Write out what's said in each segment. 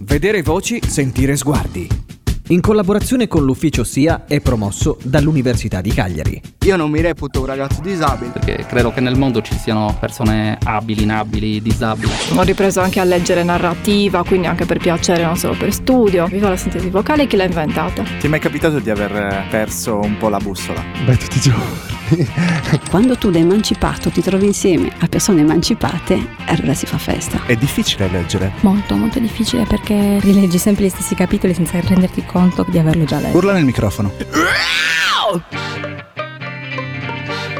Vedere voci, sentire sguardi. In collaborazione con l'ufficio SIA è promosso dall'Università di Cagliari. Io non mi reputo un ragazzo disabile. Perché credo che nel mondo ci siano persone abili, inabili, disabili. Ho ripreso anche a leggere narrativa, quindi anche per piacere, non solo per studio. Viva la sintesi vocale, chi l'ha inventata? Ti è mai capitato di aver perso un po' la bussola? Beh, tutti i giorni. Quando tu da emancipato ti trovi insieme a persone emancipate, allora si fa festa. È difficile leggere? Molto, molto difficile perché rileggi sempre gli stessi capitoli senza renderti conto di averlo già letto. Urla nel microfono.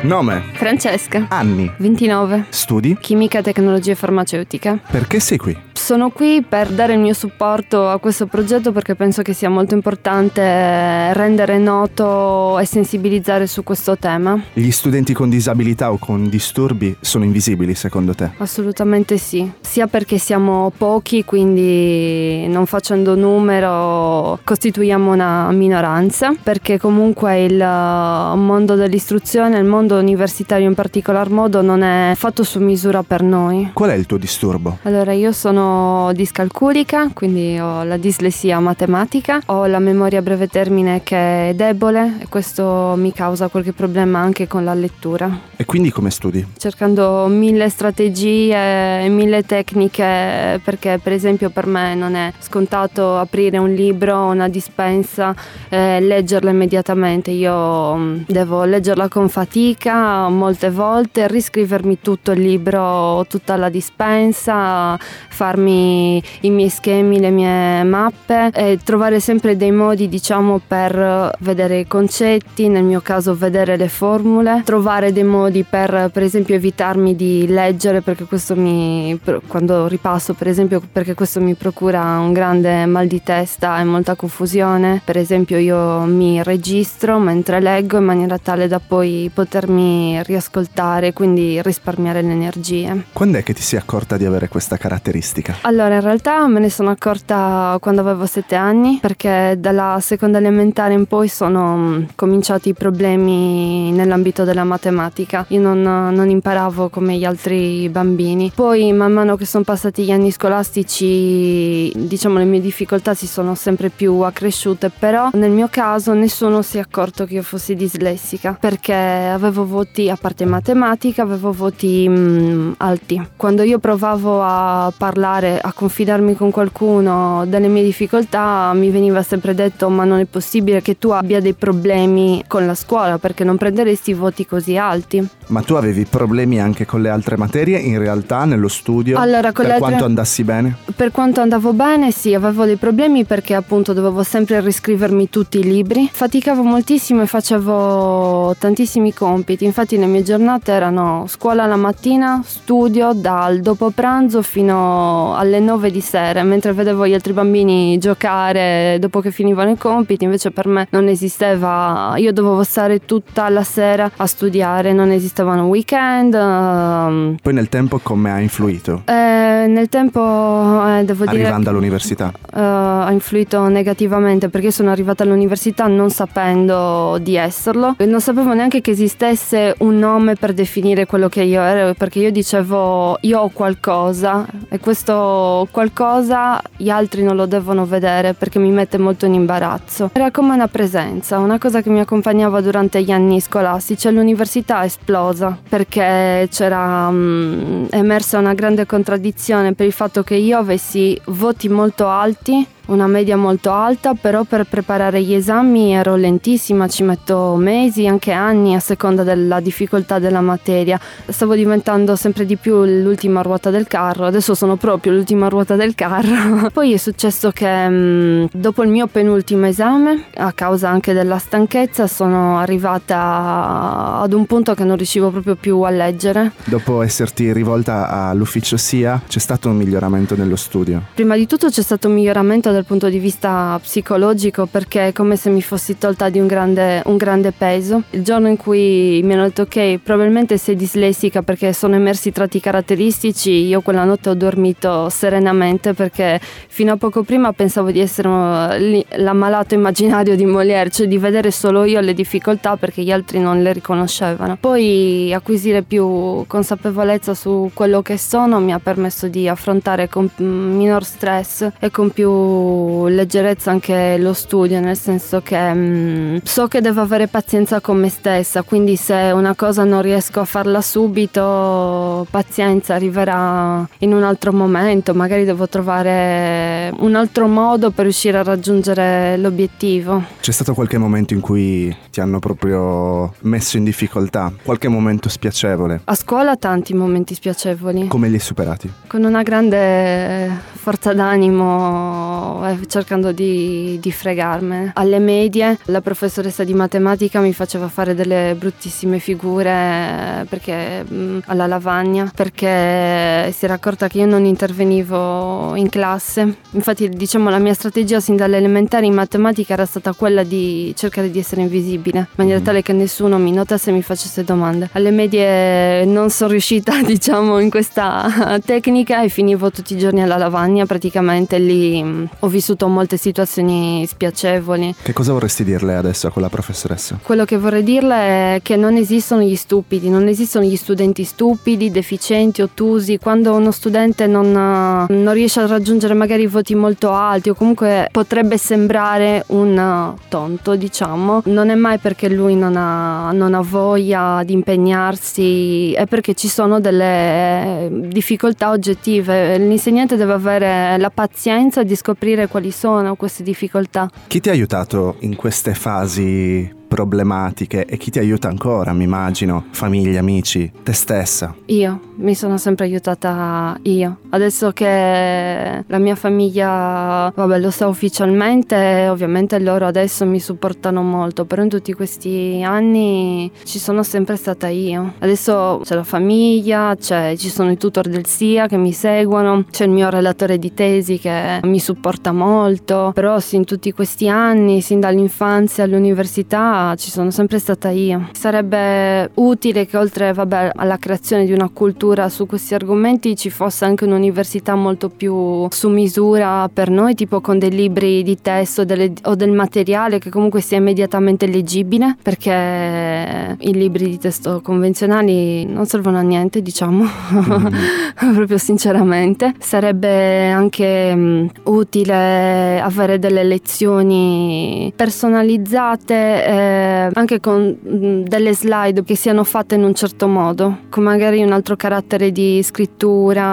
Nome? Francesca. Anni? 29. Studi? Chimica, tecnologie farmaceutiche. Perché sei qui? Sono qui per dare il mio supporto a questo progetto perché penso che sia molto importante rendere noto e sensibilizzare su questo tema. Gli studenti con disabilità o con disturbi sono invisibili secondo te? Assolutamente sì, sia perché siamo pochi, quindi non facendo numero costituiamo una minoranza, perché comunque il mondo dell'istruzione, il mondo universitario in particolar modo non è fatto su misura per noi. Qual è il tuo disturbo? Allora io sono discalculica, quindi ho la dislessia matematica, ho la memoria a breve termine che è debole e questo mi causa qualche problema anche con la lettura. E quindi come studi? Cercando mille strategie mille tecniche perché per esempio per me non è scontato aprire un libro, una dispensa e leggerla immediatamente. Io mm, devo leggerla con fatica molte volte, riscrivermi tutto il libro, tutta la dispensa, farmi i miei schemi, le mie mappe e trovare sempre dei modi diciamo per vedere i concetti, nel mio caso vedere le formule, trovare dei modi per per esempio evitarmi di leggere perché questo mi quando ripasso per esempio perché questo mi procura un grande mal di testa e molta confusione. Per esempio io mi registro mentre leggo in maniera tale da poi potermi riascoltare, quindi risparmiare le energie. Quando è che ti sei accorta di avere questa caratteristica? Allora, in realtà me ne sono accorta quando avevo sette anni, perché dalla seconda elementare in poi sono mm, cominciati i problemi nell'ambito della matematica. Io non, non imparavo come gli altri bambini. Poi, man mano che sono passati gli anni scolastici, diciamo, le mie difficoltà si sono sempre più accresciute, però nel mio caso nessuno si è accorto che io fossi dislessica, perché avevo voti, a parte matematica, avevo voti mh, mm, alti. Quando io provavo a parlare, a confidarmi con qualcuno delle mie difficoltà, mi veniva sempre detto ma non è possibile che tu abbia dei problemi con la scuola perché non prenderesti voti così alti. Ma tu avevi problemi anche con le altre materie in realtà nello studio? Allora, per altre... quanto andassi bene? Per quanto andavo bene, sì, avevo dei problemi perché appunto dovevo sempre riscrivermi tutti i libri. Faticavo moltissimo e facevo tantissimi compiti. Infatti le mie giornate erano scuola la mattina, studio dal dopo pranzo fino alle 9 di sera, mentre vedevo gli altri bambini giocare dopo che finivano i compiti, invece per me non esisteva, io dovevo stare tutta la sera a studiare, non esisteva esistevano weekend. Uh, Poi nel tempo come ha influito? Eh, nel tempo eh, devo dire... Arrivando all'università? Uh, ha influito negativamente perché sono arrivata all'università non sapendo di esserlo e non sapevo neanche che esistesse un nome per definire quello che io ero perché io dicevo io ho qualcosa e questo qualcosa gli altri non lo devono vedere perché mi mette molto in imbarazzo. Era come una presenza, una cosa che mi accompagnava durante gli anni scolastici. L'università esplosa cosa perché c'era um, emersa una grande contraddizione per il fatto che io avessi voti molto alti una media molto alta, però per preparare gli esami ero lentissima, ci metto mesi, anche anni a seconda della difficoltà della materia. Stavo diventando sempre di più l'ultima ruota del carro, adesso sono proprio l'ultima ruota del carro. Poi è successo che mm, dopo il mio penultimo esame, a causa anche della stanchezza, sono arrivata ad un punto che non riuscivo proprio più a leggere. Dopo esserti rivolta all'ufficio SIA, c'è stato un miglioramento nello studio? Prima di tutto c'è stato un miglioramento dal punto di vista psicologico perché è come se mi fossi tolta di un grande, un grande peso. Il giorno in cui mi hanno detto ok, probabilmente sei dislessica perché sono emersi tratti caratteristici, io quella notte ho dormito serenamente perché fino a poco prima pensavo di essere l'ammalato immaginario di Molière, cioè di vedere solo io le difficoltà perché gli altri non le riconoscevano. Poi acquisire più consapevolezza su quello che sono mi ha permesso di affrontare con minor stress e con più leggerezza anche lo studio, nel senso che mh, mm, so che devo avere pazienza con me stessa, quindi se una cosa non riesco a farla subito, pazienza, arriverà in un altro momento, magari devo trovare un altro modo per riuscire a raggiungere l'obiettivo. C'è stato qualche momento in cui ti hanno proprio messo in difficoltà, qualche momento spiacevole? A scuola tanti momenti spiacevoli. Come li hai superati? Con una grande forza d'animo, eh, cercando di, di fregarmene. Alle medie la professoressa di matematica mi faceva fare delle bruttissime figure perché, mm, alla lavagna perché si era accorta che io non intervenivo in classe. Infatti diciamo la mia strategia sin dalle elementari in matematica era stata quella di cercare di essere invisibile, in maniera mm. tale che nessuno mi notasse e mi facesse domande. Alle medie non sono riuscita diciamo in questa tecnica e finivo tutti i giorni alla lavagna praticamente lì mm, ho vissuto molte situazioni spiacevoli. Che cosa vorresti dirle adesso a quella professoressa? Quello che vorrei dirle è che non esistono gli stupidi, non esistono gli studenti stupidi, deficienti, ottusi. Quando uno studente non, non riesce a raggiungere magari voti molto alti o comunque potrebbe sembrare un tonto, diciamo, non è mai perché lui non ha, non ha voglia di impegnarsi, è perché ci sono delle difficoltà oggettive. L'insegnante deve avere la pazienza di scoprire quali sono queste difficoltà. Chi ti ha aiutato in queste fasi problematiche e chi ti aiuta ancora, mi immagino, famiglia, amici, te stessa. Io, mi sono sempre aiutata io. Adesso che la mia famiglia, vabbè, lo sa ufficialmente, ovviamente loro adesso mi supportano molto, però in tutti questi anni ci sono sempre stata io. Adesso c'è la famiglia, c'è, ci sono i tutor del SIA che mi seguono, c'è il mio relatore di tesi che mi supporta molto, però sì, in tutti questi anni, sin dall'infanzia all'università, ci sono sempre stata io. Sarebbe utile che oltre vabbè, alla creazione di una cultura su questi argomenti ci fosse anche un'università molto più su misura per noi, tipo con dei libri di testo delle, o del materiale che comunque sia immediatamente leggibile, perché i libri di testo convenzionali non servono a niente, diciamo, mm. proprio sinceramente. Sarebbe anche um, utile avere delle lezioni personalizzate. Eh, anche con mm, delle slide che siano fatte in un certo modo, con magari un altro carattere di scrittura,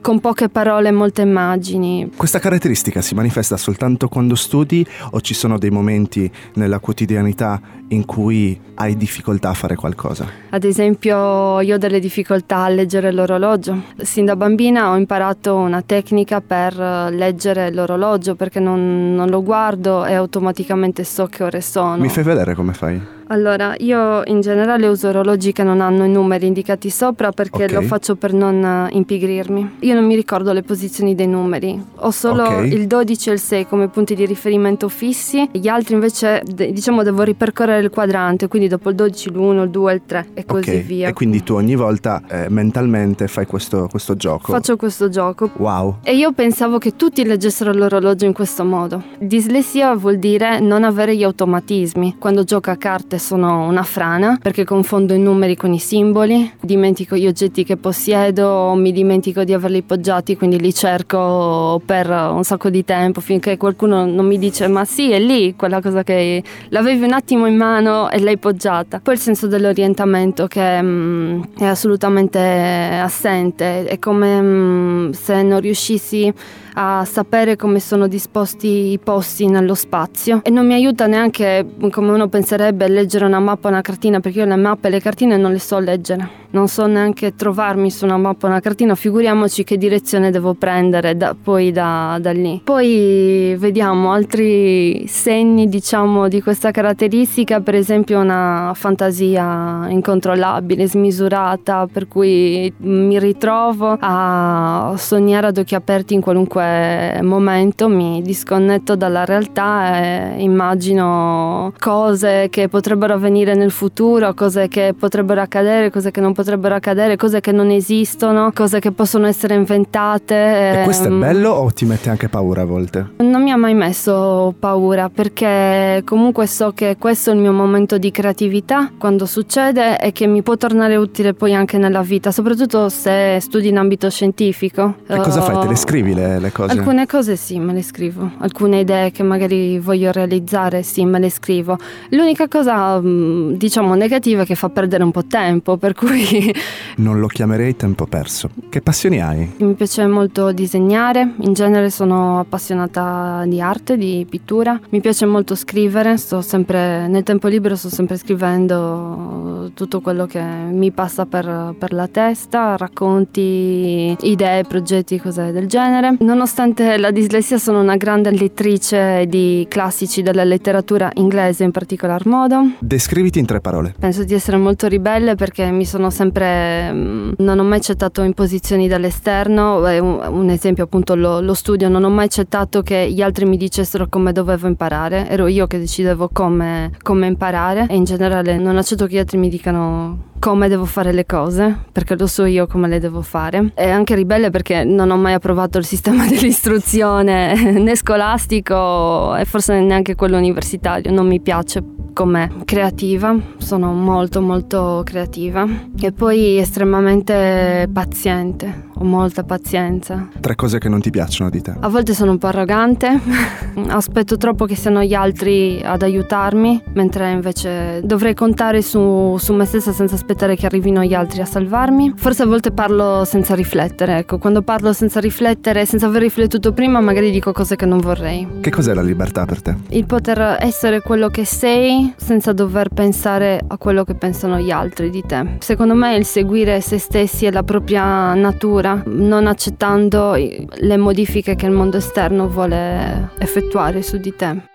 con poche parole e molte immagini. Questa caratteristica si manifesta soltanto quando studi o ci sono dei momenti nella quotidianità in cui hai difficoltà a fare qualcosa? Ad esempio io ho delle difficoltà a leggere l'orologio. Sin da bambina ho imparato una tecnica per leggere l'orologio perché non, non lo guardo e automaticamente so che ore sono. Mi fai vedere come fai? Allora, io in generale uso orologi che non hanno i numeri indicati sopra perché okay. lo faccio per non eh, impigrirmi. Io non mi ricordo le posizioni dei numeri, ho solo okay. il 12 e il 6 come punti di riferimento fissi, gli altri invece diciamo devo ripercorrere il quadrante, quindi dopo il 12 l'1, il 2, il 3 e così okay. via. E quindi tu ogni volta eh, mentalmente fai questo, questo gioco? Faccio questo gioco. Wow. E io pensavo che tutti leggessero l'orologio in questo modo. Dislessia vuol dire non avere gli automatismi. Quando gioco a carte volte sono una frana perché confondo i numeri con i simboli, dimentico gli oggetti che possiedo, mi dimentico di averli poggiati, quindi li cerco per un sacco di tempo finché qualcuno non mi dice ma sì è lì quella cosa che l'avevi un attimo in mano e l'hai poggiata. Poi il senso dell'orientamento che mm, è assolutamente assente, è come mm, se non riuscissi a sapere come sono disposti i posti nello spazio e non mi aiuta neanche come uno penserebbe a leggere una mappa o una cartina perché io le mappe e le cartine non le so leggere. Non so neanche trovarmi su una mappa una cartina, figuriamoci che direzione devo prendere da, poi da, da lì. Poi vediamo altri segni diciamo di questa caratteristica, per esempio una fantasia incontrollabile, smisurata, per cui mi ritrovo a sognare ad occhi aperti in qualunque momento, mi disconnetto dalla realtà e immagino cose che potrebbero avvenire nel futuro, cose che potrebbero accadere, cose che non potrebbero accadere, cose che non esistono, cose che possono essere inventate. E questo è ehm, bello o ti mette anche paura a volte? non mi ha mai messo paura perché comunque so che questo è il mio momento di creatività quando succede e che mi può tornare utile poi anche nella vita, soprattutto se studi in ambito scientifico. E cosa fai? Te le Uh, scrivi le, le cose? Alcune cose sì, me le scrivo. Alcune idee che magari voglio realizzare, sì, me le scrivo. L'unica cosa, mh, diciamo, negativa è che fa perdere un po' tempo, per cui Non lo chiamerei tempo perso. Che passioni hai? mi piace molto disegnare. In genere sono appassionata di arte, di pittura. Mi piace molto scrivere, sto sempre nel tempo libero sto sempre scrivendo tutto quello che mi passa per, per la testa, racconti, idee, progetti, cose del genere. Nonostante la dislessia sono una grande lettrice di classici della letteratura inglese in particolar modo. Descriviti in tre parole. Penso di essere molto ribelle perché mi sono sempre. Mm, non ho mai accettato imposizioni dall'esterno. Un, un esempio, appunto, lo, lo studio. Non ho mai accettato che gli altri mi dicessero come dovevo imparare. Ero io che decidevo come, come imparare. E in generale non accetto che gli altri mi dicano come devo fare le cose, perché lo so io come le devo fare. E anche ribelle perché non ho mai approvato il sistema dell'istruzione né scolastico e forse neanche quello universitario. Non mi piace come creativa, sono molto molto creativa. E poi estremamente paziente, ho molta pazienza. Tre cose che non ti piacciono di te. A volte sono un po' arrogante, aspetto troppo che siano gli altri ad aiutarmi, mentre invece dovrei contare su, su me stessa senza aspettare che arrivino gli altri a salvarmi. Forse a volte parlo senza riflettere, ecco, quando parlo senza riflettere, senza aver riflettuto prima, magari dico cose che non vorrei. Che cos'è la libertà per te? Il poter essere quello che sei senza dover pensare a quello che pensano gli altri di te. Secondo me il seguire se stessi e la propria natura, non accettando le modifiche che il mondo esterno vuole effettuare su di te.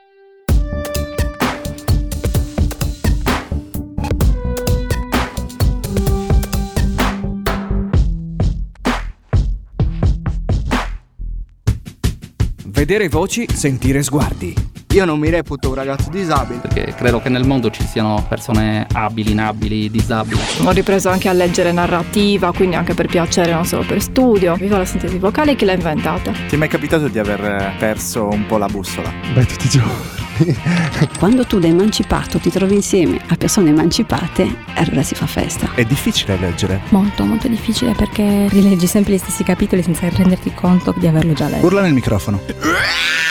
Vedere voci, sentire sguardi. Io non mi reputo un ragazzo disabile. perché credo che nel mondo ci siano persone abili, inabili, disabili. Ho ripreso anche a leggere narrativa, quindi anche per piacere, non solo per studio. Viva la sintesi vocale, chi l'ha inventata? Ti è mai capitato di aver perso un po' la bussola? Beh, tutti i giorni. Quando tu da emancipato ti trovi insieme a persone emancipate, allora si fa festa. È difficile leggere. Molto, molto difficile perché rileggi sempre gli stessi capitoli senza renderti conto di averlo già letto. Urla nel microfono.